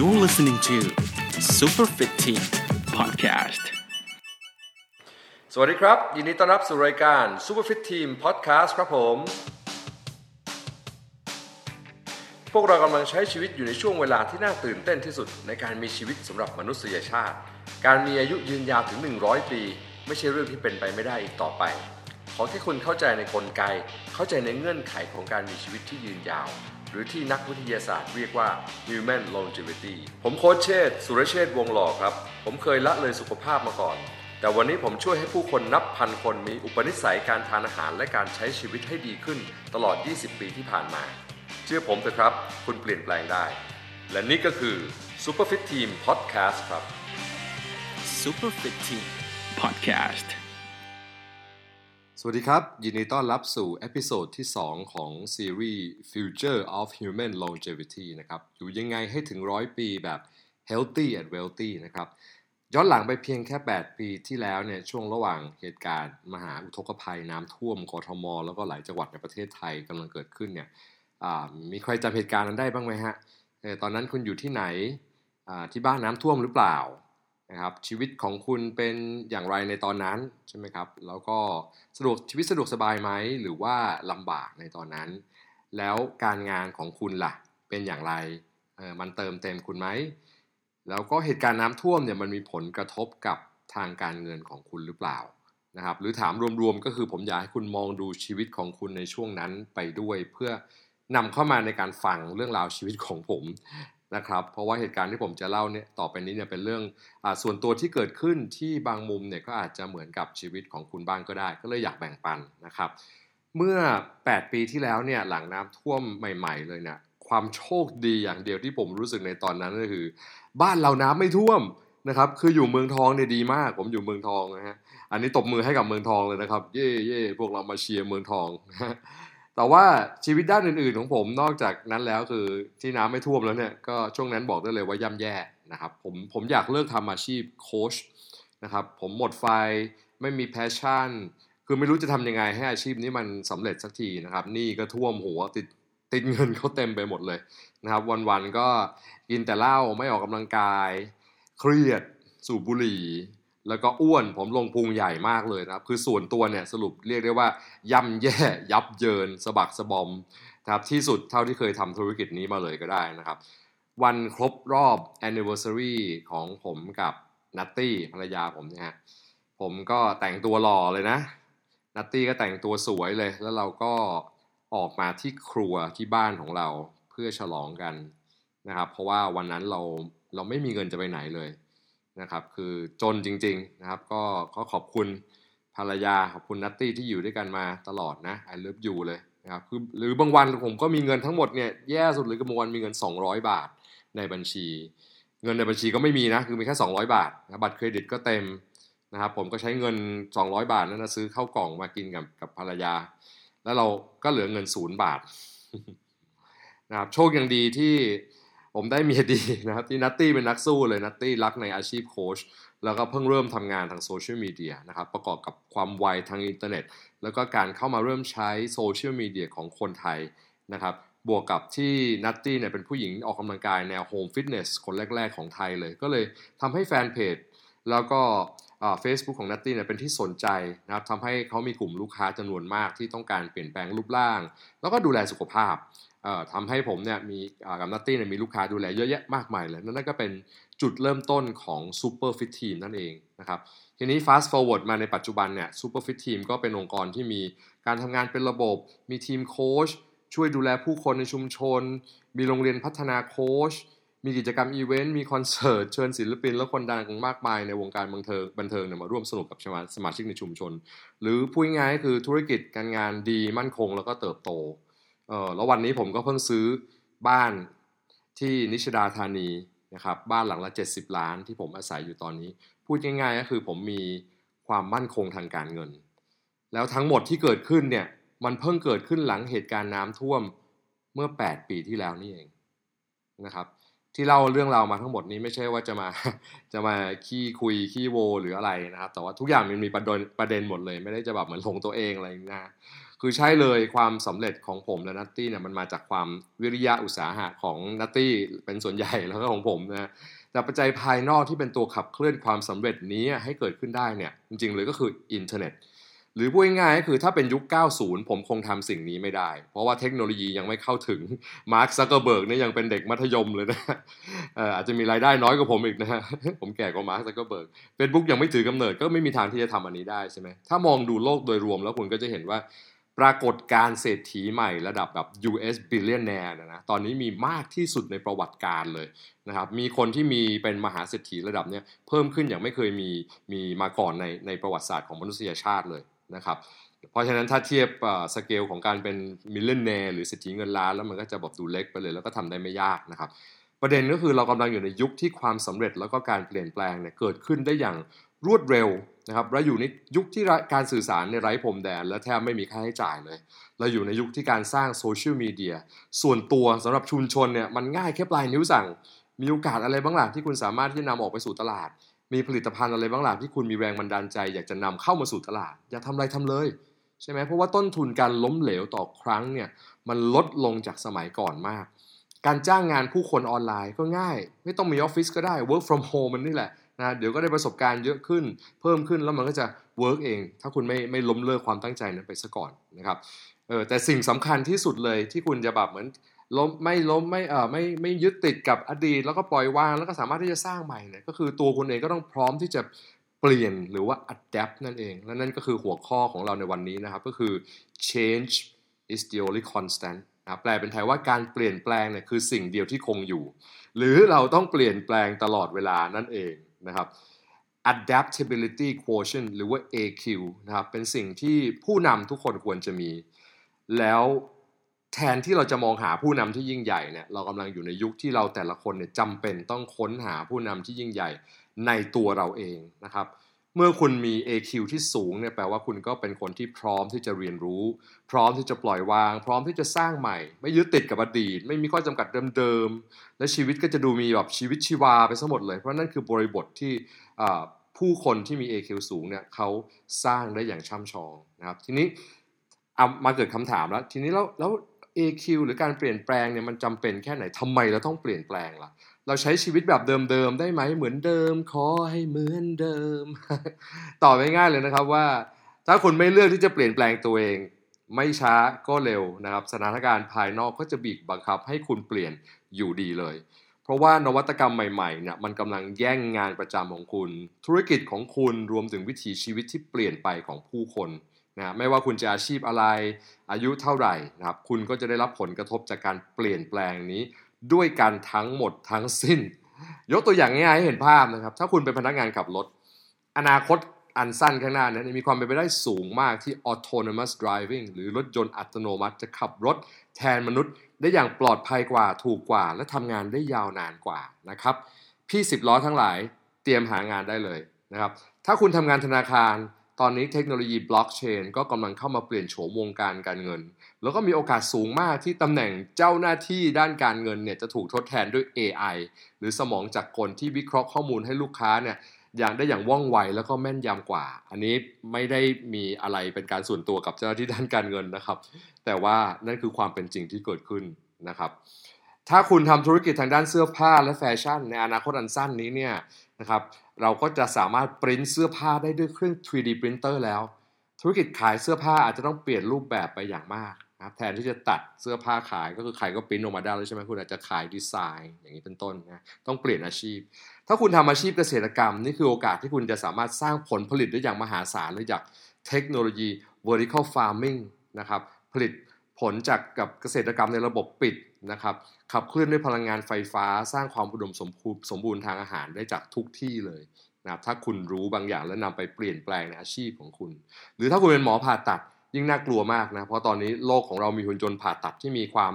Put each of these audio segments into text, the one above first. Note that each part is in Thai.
You're listening to Super Fit Team Podcast สวัสดีครับ ยินดีต้อนรับสู่รายการ Super Fit Team Podcast ครับผม พวกเรากำลังใช้ชีวิตอยู่ในช่วงเวลาที่น่าตื่นเต้นที่สุดในการมีชีวิตสำหรับมนุษยชาติ การมีอายุยืนยาวถึง 100 ปี ไม่ใช่เรื่องที่เป็นไปไม่ได้อีกต่อไป ขอที่คุณเข้าใจในกลไก เข้าใจในเงื่อนไขของการมีชีวิตที่ยืนยาว หรือที่นักวิทยาศาสตร์เรียกว่า human longevity ผมโค้ชเชษสุรเชษฐ์วงหล่อครับ ผมเคยละเลยสุขภาพมาก่อน แต่วันนี้ผมช่วยให้ผู้คนนับพันคนมีอุปนิสัยการทานอาหารและการใช้ชีวิตให้ดีขึ้น ตลอด 20 ปีที่ผ่านมา เชื่อผมเถอะครับ คุณเปลี่ยนแปลงได้ และนี่ก็คือ Superfit Team Podcast ครับ Super Fit Team Podcast สวัสดีครับ ยินดีต้อนรับสู่ episode ที่ 2 ของซีรีส์ Future of Human Longevity นะครับ อยู่ยังไงให้ถึงร้อยปีแบบ Healthy and Wealthy นะครับ ย้อนหลังไปเพียงแค่ 8 ปีที่แล้วเนี่ย ช่วงระหว่างเหตุการณ์ มหาอุทกภัยน้ำท่วมกทม แล้วก็หลายจังหวัดในประเทศไทยกำลังเกิดขึ้นเนี่ยมีใครจำเหตุการณ์นั้นได้บ้างไหมฮะตอนนั้นคุณอยู่ที่ไหนที่บ้านน้ำท่วมหรือเปล่า นะครับชีวิตของคุณเป็นอย่างไรในตอนนั้นใช่ไหมครับแล้วก็สะดวกชีวิตสะดวกสบายไหมหรือว่าลำบากในตอนนั้น แล้วการงานของคุณล่ะเป็นอย่างไรเออมันเติมเต็มคุณไหมแล้วก็เหตุการณ์น้ำท่วมเนี่ยมันมีผลกระทบกับทางการเงินของคุณหรือเปล่านะครับหรือถามรวมๆก็คือผมอยากให้คุณมองดูชีวิตของคุณในช่วงนั้นไปด้วย เพื่อนำเข้ามาในการฟังเรื่องราวชีวิตของผม นะครับ เพราะว่าเหตุการณ์ที่ผมจะเล่าเนี่ยต่อไปนี้เนี่ยเป็นเรื่องอส่วนตัวที่เกิดขึ้นที่บางมุมเนี่ยก็อาจจะเหมือนกับชีวิตของคุณบ้างก็ได้ ก็เลยอยากแบ่งปันนะครับ เมื่อ 8 ปีที่แล้วเนี่ยหลังน้ำท่วมใหม่ ๆ เลยเนี่ยความโชคดีอย่างเดียวที่ผมรู้สึกในตอนนั้นก็คือ บ้านเราน้ำไม่ท่วมนะครับคืออยู่เมืองทองเนี่ยดีมาก ผมอยู่เมืองทองนะฮะอันนี้ตบมือให้กับเมืองทองเลยนะครับ เย่เย่พวกเรามาเชียร์เมืองทองนะ แต่ว่าชีวิตด้านอื่นๆของผมนอกจากนั้นแล้วคือที่น้ำไม่ท่วมแล้วเนี่ยก็ช่วงนั้นบอกได้เลยว่าย่ำแย่นะครับผมผมอยากเลิกทำอาชีพโค้ชนะครับผมหมดไฟไม่มีแพชชั่น คือไม่รู้จะทำยังไงให้อาชีพนี้มันสำเร็จสักทีนะครับนี่ก็ท่วมหัวติดติดเงินเขาเต็มไปหมดเลยนะครับ วันๆก็กินแต่เหล้าไม่ออกกำลังกาย เครียดสูบบุหรี่ แล้วก็อ้วนผมลงพุงใหญ่มากเลยนะครับ คือส่วนตัวเนี่ยสรุปเรียกได้ว่าย่ำแย่ยับเยินสะบักสะบอมนะครับที่สุดเท่าที่เคยทำธุรกิจนี้มาเลยก็ได้นะครับ วันครบรอบ anniversary ของผมกับนัตตี้ภรรยาผมเนี่ยฮะผมก็แต่งตัวหล่อเลยนะนัตตี้ก็แต่งตัวสวยเลย แล้วเราก็ออกมาที่ครัวที่บ้านของเราเพื่อฉลองกันนะครับ เพราะว่าวันนั้นเราเราไม่มีเงินจะไปไหนเลย นะครับคือจนจริงๆนะครับก็ก็ขอบคุณภรรยาขอบคุณนัตตี้ที่อยู่ด้วยกันมาตลอดนะ I love you เลยนะครับคือหรือบางวันผมก็มีเงินทั้งหมดเนี่ยแย่สุดเลยคือบางวันมีเงิน 200 บาทในบัญชี เงินในบัญชีก็ไม่มีนะคือมีแค่ 200 บาทนะบัตรเครดิตก็เต็มนะครับผมก็ใช้เงิน 200 บาทนั้นนะซื้อข้าวกล่องมากินกับกับภรรยา แล้วเราก็เหลือเงินศูนย์บาทนะครับโชคยังดีที่ ผมได้เมียดีนะครับที่นัตตี้เป็นนักสู้เลยนัตตี้รักในอาชีพโค้ชแล้วก็เพิ่งเริ่มทำงานทางโซเชียลมีเดียนะครับประกอบกับความไวทางอินเทอร์เน็ต แล้วก็การเข้ามาเริ่มใช้โซเชียลมีเดียของคนไทยนะครับบวกกับที่นัตตี้เนี่ยเป็นผู้หญิงออกกำลังกายแนว home fitness คนแรก ๆ ของไทยเลย ก็เลยทำให้แฟนเพจแล้วก็เฟซบุ๊กของนัตตี้เนี่ยเป็นที่สนใจนะครับทำให้เขามีกลุ่มลูกค้าจำนวนมากที่ต้องการเปลี่ยนแปลงรูปร่าง แล้วก็ดูแลสุขภาพ ทำให้ผมเนี่ยมีกับนัตตี้เนี่ยมีลูกค้าดูแลเยอะแยะมากมายเลยนั่นก็เป็นจุดเริ่มต้นของ Super Fit Team นั่นเองนะครับทีนี้ fast forward มาในปัจจุบันเนี่ย Super Fit Team ก็เป็นองค์กรที่มีการทำงานเป็นระบบ มีทีมโค้ชช่วยดูแลผู้คนในชุมชน มีโรงเรียนพัฒนาโค้ชมีกิจกรรมอีเวนต์ มีคอนเสิร์ต เชิญศิลปิน และคนดังมากมายในวงการบันเทิงบันเทิงเนี่ยมาร่วมสนุกกับสมาชิกในชุมชน หรือพูดง่ายๆคือธุรกิจการงานดีมั่นคงแล้วก็เติบโต เออแล้ววันนี้ผมก็เพิ่งซื้อบ้านที่นิชดาธานีนะครับบ้านหลังละ 70 ล้านที่ผมอาศัยอยู่ตอนนี้ พูดง่ายๆก็คือผมมีความมั่นคงทางการเงิน แล้วทั้งหมดที่เกิดขึ้นเนี่ยมันเพิ่งเกิดขึ้นหลังเหตุการณ์น้ำท่วมเมื่อ 8 ปีที่แล้วนี่เองนะครับที่เล่าเรื่องราวมาทั้งหมดนี้ไม่ใช่ว่าจะมาจะมาขี้คุยขี้โวหรืออะไรนะครับ แต่ว่าทุกอย่างมันมีประเด็นประเด็นหมดเลย ไม่ได้จะแบบเหมือนหลงตัวเองอะไรนะ คือใช่เลยความสำเร็จของผมและนัตตี้เนี่ยมันมาจากความวิริยะอุตสาหะของนัตตี้เป็นส่วนใหญ่แล้วก็ของผมนะแต่ปัจจัยภายนอกที่เป็นตัวขับเคลื่อนความสำเร็จนี้ให้เกิดขึ้นได้เนี่ยจริงๆเลยก็คืออินเทอร์เน็ตหรือพูดง่ายๆก็คือถ้าเป็นยุค 90 ผมคงทำสิ่งนี้ไม่ได้ เพราะว่าเทคโนโลยียังไม่เข้าถึง มาร์คซักเกอร์เบิร์กเนี่ยยังเป็นเด็กมัธยมเลยนะอาจจะมีรายได้น้อยกว่าผมอีกนะผมแก่กว่ามาร์คซักเกอร์เบิร์กเฟซบุ๊กยังไม่ถือกำเนิดก็ไม่มีทางที่จะทำอันนี้ได้ใช่ไหมถ้ามองดูโลกโดยรวมแล้วคุณก็จะเห็นว่า ปรากฏการเศรษฐีใหม่ระดับแบบ US billionaire นะนะตอนนี้มีมากที่สุดในประวัติการเลยนะครับมีคนที่มีเป็นมหาเศรษฐีระดับเนี้ยเพิ่มขึ้นอย่างไม่เคยมีมีมาก่อนในในประวัติศาสตร์ของมนุษยชาติเลยนะครับเพราะฉะนั้นถ้าเทียบสเกลของการเป็น millionaire หรือเศรษฐีเงินล้านแล้วมันก็จะแบบดูเล็กไปเลยแล้วก็ทำได้ไม่ยากนะครับประเด็นก็คือเรากำลังอยู่ในยุคที่ความสำเร็จแล้วก็การเปลี่ยนแปลงเนี่ยเกิดขึ้นได้อย่างรวดเร็ว นะครับเราอยู่ในยุคที่การสื่อสารในไร้พรมแดน และแทบไม่มีค่าใช้จ่ายเลย เราอยู่ในยุคที่การสร้างโซเชียลมีเดียส่วนตัวสำหรับชุมชนเนี่ยมันง่ายแค่ปลายนิ้วสั่ง มีโอกาสอะไรบ้างล่ะที่คุณสามารถที่นำออกไปสู่ตลาด มีผลิตภัณฑ์อะไรบ้างล่ะที่คุณมีแรงบันดาลใจ อยากจะนำเข้ามาสู่ตลาด อยากทำอะไรทำเลยใช่ไหมเพราะว่าต้นทุนการล้มเหลวต่อครั้งเนี่ยมันลดลงจากสมัยก่อนมาก การจ้างงานผู้คนออนไลน์ก็ง่าย ไม่ต้องมีออฟฟิศก็ได้ work from home มันนี่แหละ นะเดี๋ยวก็ได้ประสบการณ์เยอะขึ้น เพิ่มขึ้นแล้วมันก็จะ work เอง ถ้าคุณไม่ไม่ล้มเลิกความตั้งใจนั้นไปซะก่อนนะครับเออแต่สิ่งสำคัญที่สุดเลยที่คุณจะแบบเหมือนล้มไม่ล้มไม่เออไม่ไม่ยึดติดกับอดีต แล้วก็ปล่อยวางแล้วก็สามารถที่จะสร้างใหม่เนี่ยก็คือตัวคุณเองก็ต้องพร้อมที่จะเปลี่ยนหรือว่า adapt นั่นเอง และนั่นก็คือหัวข้อของเราในวันนี้นะครับ ก็คือ change is the only constant นะแปลเป็นไทยว่าการเปลี่ยนแปลงเนี่ยคือสิ่งเดียวที่คงอยู่ หรือเราต้องเปลี่ยนแปลงตลอดเวลานั่นเอง นะครับ adaptability quotient หรือว่า AQ นะครับ เป็นสิ่งที่ผู้นำทุกคนควรจะมี แล้วแทนที่เราจะมองหาผู้นำที่ยิ่งใหญ่เนี่ย เรากำลังอยู่ในยุคที่เราแต่ละคนเนี่ยจำเป็นต้องค้นหาผู้นำที่ยิ่งใหญ่ในตัวเราเองนะครับ เมื่อคุณมี AQ ที่สูงเนี่ยแปลว่าคุณก็เป็นคนที่พร้อมที่จะเรียนรู้ พร้อมที่จะปล่อยวาง พร้อมที่จะสร้างใหม่ ไม่ยึดติดกับอดีต ไม่มีข้อจำกัดเดิมๆและชีวิตก็จะดูมีแบบชีวิตชีวาไปซะหมดเลยเพราะนั่นคือบริบทที่ผู้คนที่มี AQ สูงเนี่ยเขาสร้างได้อย่างช่ำชองนะครับ ทีนี้เอามาเกิดคำถามแล้ว ทีนี้แล้วแล้ว AQ หรือการเปลี่ยนแปลงเนี่ยมันจำเป็นแค่ไหนทำไมเราต้องเปลี่ยนแปลงล่ะ เราใช้ชีวิตแบบเดิมๆได้ไหมเหมือนเดิมขอให้เหมือนเดิม ตอบง่ายๆเลยนะครับว่า ถ้าคุณไม่เลือกที่จะเปลี่ยนแปลงตัวเอง ไม่ช้าก็เร็วนะครับ สถานการณ์ภายนอกก็จะบีบบังคับให้คุณเปลี่ยนอยู่ดีเลย เพราะว่านวัตกรรมใหม่ๆเนี่ยมันกำลังแย่งงานประจำของคุณ ธุรกิจของคุณรวมถึงวิถีชีวิตที่เปลี่ยนไปของผู้คนนะไม่ว่าคุณจะอาชีพอะไรอายุเท่าไหร่นะครับคุณก็จะได้รับผลกระทบจากการเปลี่ยนแปลงนี้ ด้วยกันทั้งหมดทั้งสิ้น ยกตัวอย่างง่ายๆให้เห็นภาพนะครับ ถ้าคุณเป็นพนักงานขับรถ อนาคตอันสั้นข้างหน้านี้มีความเป็นไปได้สูงมากที่ autonomous driving หรือรถยนต์อัตโนมัติจะขับรถแทนมนุษย์ ได้อย่างปลอดภัยกว่าถูกกว่า และทำงานได้ยาวนานกว่านะครับ พี่สิบล้อทั้งหลายเตรียมหางานได้เลยนะครับ ถ้าคุณทำงานธนาคาร ตอนนี้เทคโนโลยีบล็อกเชนก็กำลังเข้ามาเปลี่ยนโฉมวงการการเงิน แล้วก็มีโอกาสสูงมากที่ตำแหน่งเจ้าหน้าที่ด้านการเงินเนี่ยจะถูกทดแทนด้วย AI หรือสมองจากกลที่วิเคราะห์ข้อมูลให้ลูกค้าเนี่ยอย่างได้อย่างว่องไวแล้วก็แม่นยำกว่า อันนี้ไม่ได้มีอะไรเป็นการส่วนตัวกับเจ้าหน้าที่ด้านการเงินนะครับ แต่ว่านั่นคือความเป็นจริงที่เกิดขึ้นนะครับ ถ้าคุณทำธุรกิจทางด้านเสื้อผ้าและแฟชั่น ในอนาคตอันสั้นนี้เนี่ยนะครับเราก็จะสามารถปริ้นเสื้อผ้าได้ด้วยเครื่อง 3D printer แล้ว ธุรกิจขายเสื้อผ้าอาจจะต้องเปลี่ยนรูปแบบไปอย่างมาก นะครับแทนที่จะตัดเสื้อผ้าขายก็คือใครก็ปริ้นออกมาได้แล้วใช่ไหมคุณอาจจะขายดีไซน์อย่างนี้เป็นต้นนะต้องเปลี่ยนอาชีพ ถ้าคุณทำอาชีพเกษตรกรรม นี่คือโอกาสที่คุณจะสามารถสร้างผลผลิตได้อย่างมหาศาลเลยจากเทคโนโลยี vertical farming นะครับผลิตผลจากกับเกษตรกรรมในระบบปิดนะครับขับเคลื่อนด้วยพลังงานไฟฟ้า สร้างความอุดมสมบูรณ์สมบูรณ์ทางอาหารได้จากทุกที่เลยนะครับถ้าคุณรู้บางอย่างแล้วนำไปเปลี่ยนแปลงในอาชีพของคุณ หรือถ้าคุณเป็นหมอผ่าตัด ยิ่งน่ากลัวมากนะ เพราะตอนนี้โลกของเรามีหุ่นยนต์ผ่าตัดที่มีความ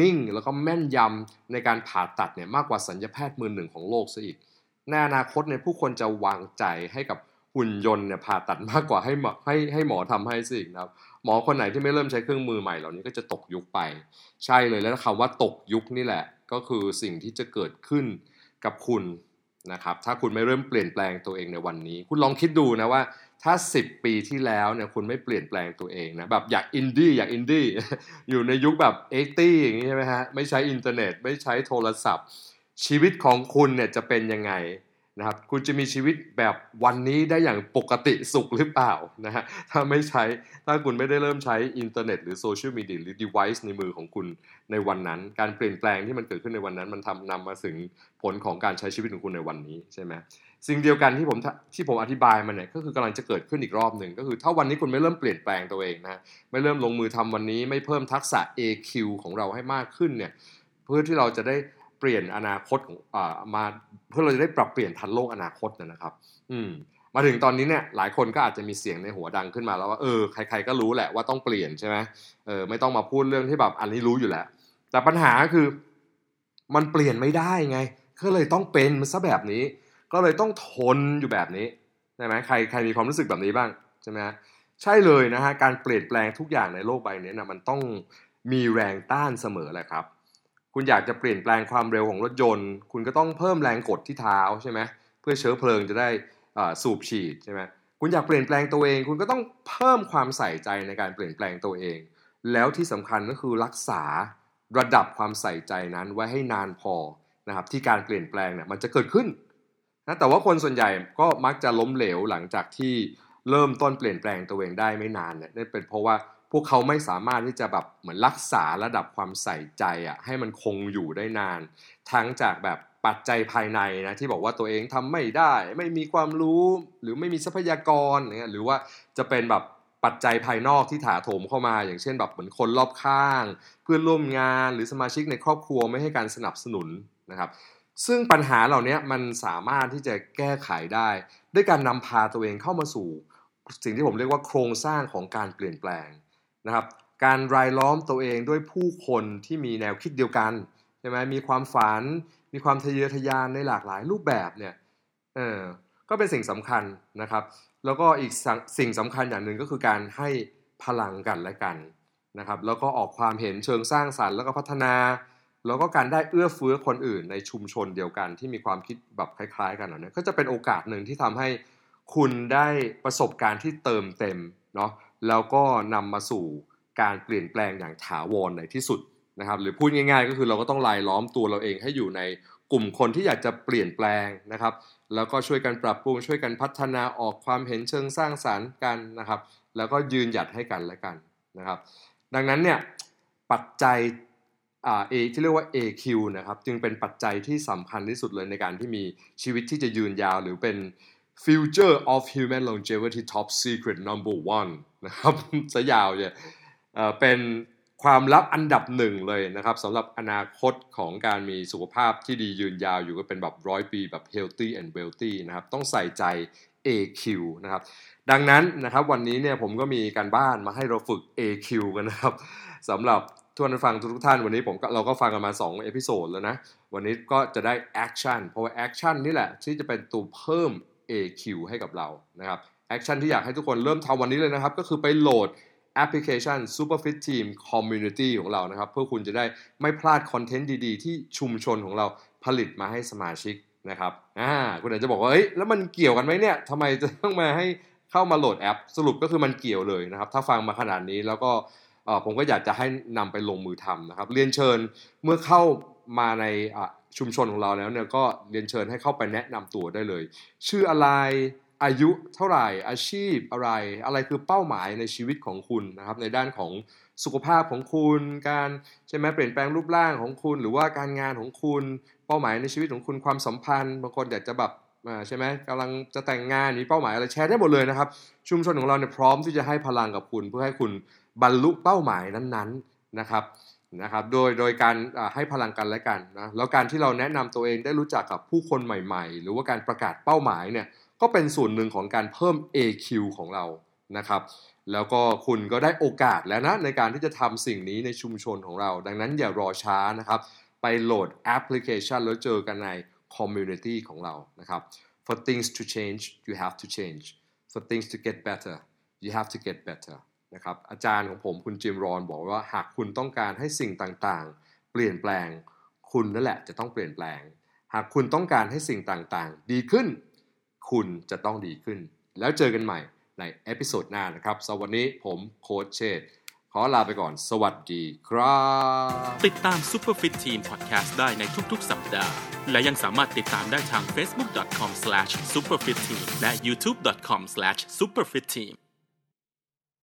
นิ่ง แล้วก็แม่นยำในการผ่าตัดเนี่ยมากกว่าสัญญาแพทย์มือหนึ่งของโลกซะอีกในอนาคตเนี่ยผู้คนจะวางใจให้กับหุ่นยนต์เนี่ยผ่าตัดมากกว่าให้หมอให้ให้หมอทำให้สินะครับหมอคนไหนที่ไม่เริ่มใช้เครื่องมือใหม่เหล่านี้ก็จะตกยุคไป ใช่เลยแล้วคำว่าตกยุคนี่แหละ ก็คือสิ่งที่จะเกิดขึ้นกับคุณนะครับถ้าคุณไม่เริ่มเปลี่ยนแปลงตัวเองในวันนี้ คุณลองคิดดูนะว่า ถ้า 10 ปีที่แล้วเนี่ยคุณไม่เปลี่ยนแปลงตัวเองนะแบบอยากอินดี้อยากอินดี้อยู่ในยุคแบบ eighty อย่างนี้ใช่ไหมฮะไม่ใช้อินเทอร์เน็ต ไม่ใช้โทรศัพท์ ชีวิตของคุณเนี่ยจะเป็นยังไงนะครับคุณจะมีชีวิตแบบวันนี้ได้อย่างปกติสุขหรือเปล่านะฮะถ้าไม่ใช้ถ้าคุณไม่ได้เริ่มใช้อินเทอร์เน็ตหรือโซเชียลมีเดียหรือ device ในมือของคุณในวันนั้น การเปลี่ยนแปลงที่มันเกิดขึ้นในวันนั้น มันทำนำมาถึงผลของการใช้ชีวิตของคุณในวันนี้ใช่ไหม สิ่งเดียวกันที่ผมที่ผมอธิบายมันเนี่ยก็คือกำลังจะเกิดขึ้นอีกรอบหนึ่งก็คือถ้าวันนี้คุณไม่เริ่มเปลี่ยนแปลงตัวเองนะไม่เริ่มลงมือทำวันนี้ไม่เพิ่มทักษะ AQ ของเราให้มากขึ้นเนี่ยเพื่อที่เราจะได้เปลี่ยนอนาคตของอ่ามาเพื่อเราจะได้ปรับเปลี่ยนทันโลกอนาคตนะครับ อืมมาถึงตอนนี้เนี่ยหลายคนก็อาจจะมีเสียงในหัวดังขึ้นมาแล้วว่าเออใคร ๆก็รู้แหละว่าต้องเปลี่ยนใช่ไหมเออไม่ต้องมาพูดเรื่องที่แบบอันนี้รู้อยู่แล้ว แต่ปัญหาคือมันเปลี่ยนไม่ได้ไงก็เลยต้องเป็นมันซะแบบนี้ ก็เลยต้องทนอยู่แบบนี้ใช่ไหมใครใครมีความรู้สึกแบบนี้บ้างใช่ไหมใช่เลยนะฮะการเปลี่ยนแปลงทุกอย่างในโลกใบนี้นะมันต้องมีแรงต้านเสมอแหละครับ คุณอยากจะเปลี่ยนแปลงความเร็วของรถยนต์ คุณก็ต้องเพิ่มแรงกดที่เท้าใช่ไหมเพื่อเชื้อเพลิงจะได้สูบฉีดใช่ไหมคุณอยากเปลี่ยนแปลงตัวเอง คุณก็ต้องเพิ่มความใส่ใจในการเปลี่ยนแปลงตัวเอง แล้วที่สำคัญก็คือรักษาระดับความใส่ใจนั้นไว้ให้นานพอนะครับที่การเปลี่ยนแปลงเนี่ยมันจะเกิดขึ้น นะแต่ว่าคนส่วนใหญ่ก็มักจะล้มเหลวหลังจากที่เริ่มต้นเปลี่ยนแปลงตัวเองได้ไม่นานเนี่ยนั่นเป็นเพราะว่าพวกเขาไม่สามารถที่จะแบบเหมือนรักษาระดับความใส่ใจอะให้มันคงอยู่ได้นาน ทั้งจากแบบปัจจัยภายในนะที่บอกว่าตัวเองทำไม่ได้ ไม่มีความรู้หรือไม่มีทรัพยากรเนี่ยหรือว่าจะเป็นแบบปัจจัยภายนอกที่ถาโถมเข้ามา อย่างเช่นแบบเหมือนคนรอบข้าง เพื่อนร่วมงานหรือสมาชิกในครอบครัวไม่ให้การสนับสนุนนะครับ ซึ่งปัญหาเหล่านี้มันสามารถที่จะแก้ไขได้ ด้วยการนำพาตัวเองเข้ามาสู่ สิ่งที่ผมเรียกว่าโครงสร้างของการเปลี่ยนแปลงนะครับ การรายล้อมตัวเองด้วยผู้คนที่มีแนวคิดเดียวกันใช่ไหมมีความฝัน มีความทะเยอทะยานในหลากหลายรูปแบบเนี่ยเออก็เป็นสิ่งสำคัญนะครับ แล้วก็อีกสิ่งสำคัญอย่างหนึ่งก็คือการให้พลังกันและกันนะครับ แล้วก็ออกความเห็นเชิงสร้างสารรค์แล้วก็พัฒนา แล้วก็การได้เอื้อเฟื้อคนอื่นในชุมชนเดียวกันที่มีความคิดแบบคล้ายๆ กันเนาะก็จะเป็นโอกาสหนึ่งที่ทำให้คุณได้ประสบการณ์ที่เติมเต็มเนาะแล้วก็นำมาสู่การเปลี่ยนแปลงอย่างถาวรในที่สุดนะครับ หรือพูดง่ายๆ ก็คือเราก็ต้องลายล้อมตัวเราเองให้อยู่ในกลุ่มคนที่อยากจะเปลี่ยนแปลงนะครับ แล้วก็ช่วยกันปรับปรุง ช่วยกันพัฒนาออกความเห็นเชิงสร้างสารรค์กันนะครับ แล้วก็ยืนหยัดให้กันและกันนะครับ ดังนั้นเนี่ยปัจจัย อ่า A ที่เรียกว่า AQ นะครับจึงเป็นปัจจัยที่สำคัญที่สุดเลยในการที่มีชีวิตที่จะยืนยาวหรือเป็น Future of Human Longevity Top Secret Number One นะครับจะยาวเนี่ยเป็นความลับอันดับหนึ่งเลยนะครับสำหรับอนาคตของการมีสุขภาพที่ดียืนยาวอยู่ก็เป็นแบบร้อยปีแบบ healthy and wealthy นะครับต้องใส่ใจ AQ นะครับดังนั้นนะครับวันนี้เนี่ยผมก็มีการบ้านมาให้เราฝึก AQ กันนะครับสำหรับ ทุกท่านฟังทุกท่านวันนี้ผมเราก็ฟังกันมา2 episode แล้วนะ วันนี้ก็จะได้ action เพราะว่า action นี่แหละที่จะเป็นตัวเพิ่ม AQ ให้กับเรานะครับ action ที่อยากให้ทุกคนเริ่มทำวันนี้เลยนะครับ ก็คือไปโหลดแอปพลิเคชัน Superfit Team Community ของเรานะครับ เพื่อคุณจะได้ไม่พลาดคอนเทนต์ดีๆ ที่ชุมชนของเราผลิตมาให้สมาชิกนะครับอ่าคุณอาจจะบอกว่าเอ้ยแล้วมันเกี่ยวกันไหมเนี่ยทำไมจะต้องมาให้เข้ามาโหลดแอป สรุปก็คือมันเกี่ยวเลยนะครับ ถ้าฟังมาขนาดนี้แล้วก็ ผมก็อยากจะให้นำไปลงมือทำนะครับ เรียนเชิญเมื่อเข้ามาในชุมชนของเราแล้วเนี่ยก็เรียนเชิญให้เข้าไปแนะนำตัวได้เลย ชื่ออะไรอายุเท่าไหร่อาชีพอะไร อะไรคือเป้าหมายในชีวิตของคุณนะครับ ในด้านของสุขภาพของคุณ การใช่ไหมเปลี่ยนแปลงรูปร่างของคุณ หรือว่าการงานของคุณ เป้าหมายในชีวิตของคุณความสัมพันธ์บางคนอยากจะแบบใช่ไหมกำลังจะแต่งงานมีเป้าหมายอะไรแชร์ได้หมดเลยนะครับ ชุมชนของเราเนี่ยพร้อมที่จะให้พลังกับคุณเพื่อให้คุณ บรรลุเป้าหมายนั้นๆนะครับนะครับโดยโดยการให้พลังกันและกันนะแล้วการที่เราแนะนำตัวเองได้รู้จักกับผู้คนใหม่ๆ หรือว่าการประกาศเป้าหมายเนี่ยก็เป็นส่วนหนึ่งของการเพิ่ม AQ ของเรานะครับแล้วก็คุณก็ได้โอกาสแล้วนะในการที่จะทำสิ่งนี้ในชุมชนของเรา ดังนั้นอย่ารอช้านะครับ ไปโหลดแอปพลิเคชันแล้วเจอกันใน community ของเรานะครับ for things to change you have to change for things to get better you have to get better นะครับอาจารย์ของผมคุณ Jim Rohn บอกว่าหากคุณต้องการให้สิ่งต่างๆ เปลี่ยนแปลง คุณนั่นแหละจะต้องเปลี่ยนแปลง หากคุณต้องการให้สิ่งต่างๆ ดีขึ้น คุณจะต้องดีขึ้น แล้วเจอกันใหม่ใน episode หน้านะครับสวัสดีผมโค้ชเชษขอลาไปก่อน สวัสดีครับ ติดตาม Superfit Team Podcast ได้ในทุกๆ สัปดาห์ และยังสามารถติดตามได้ทาง facebook.com/superfitteam และ youtube.com/superfitteam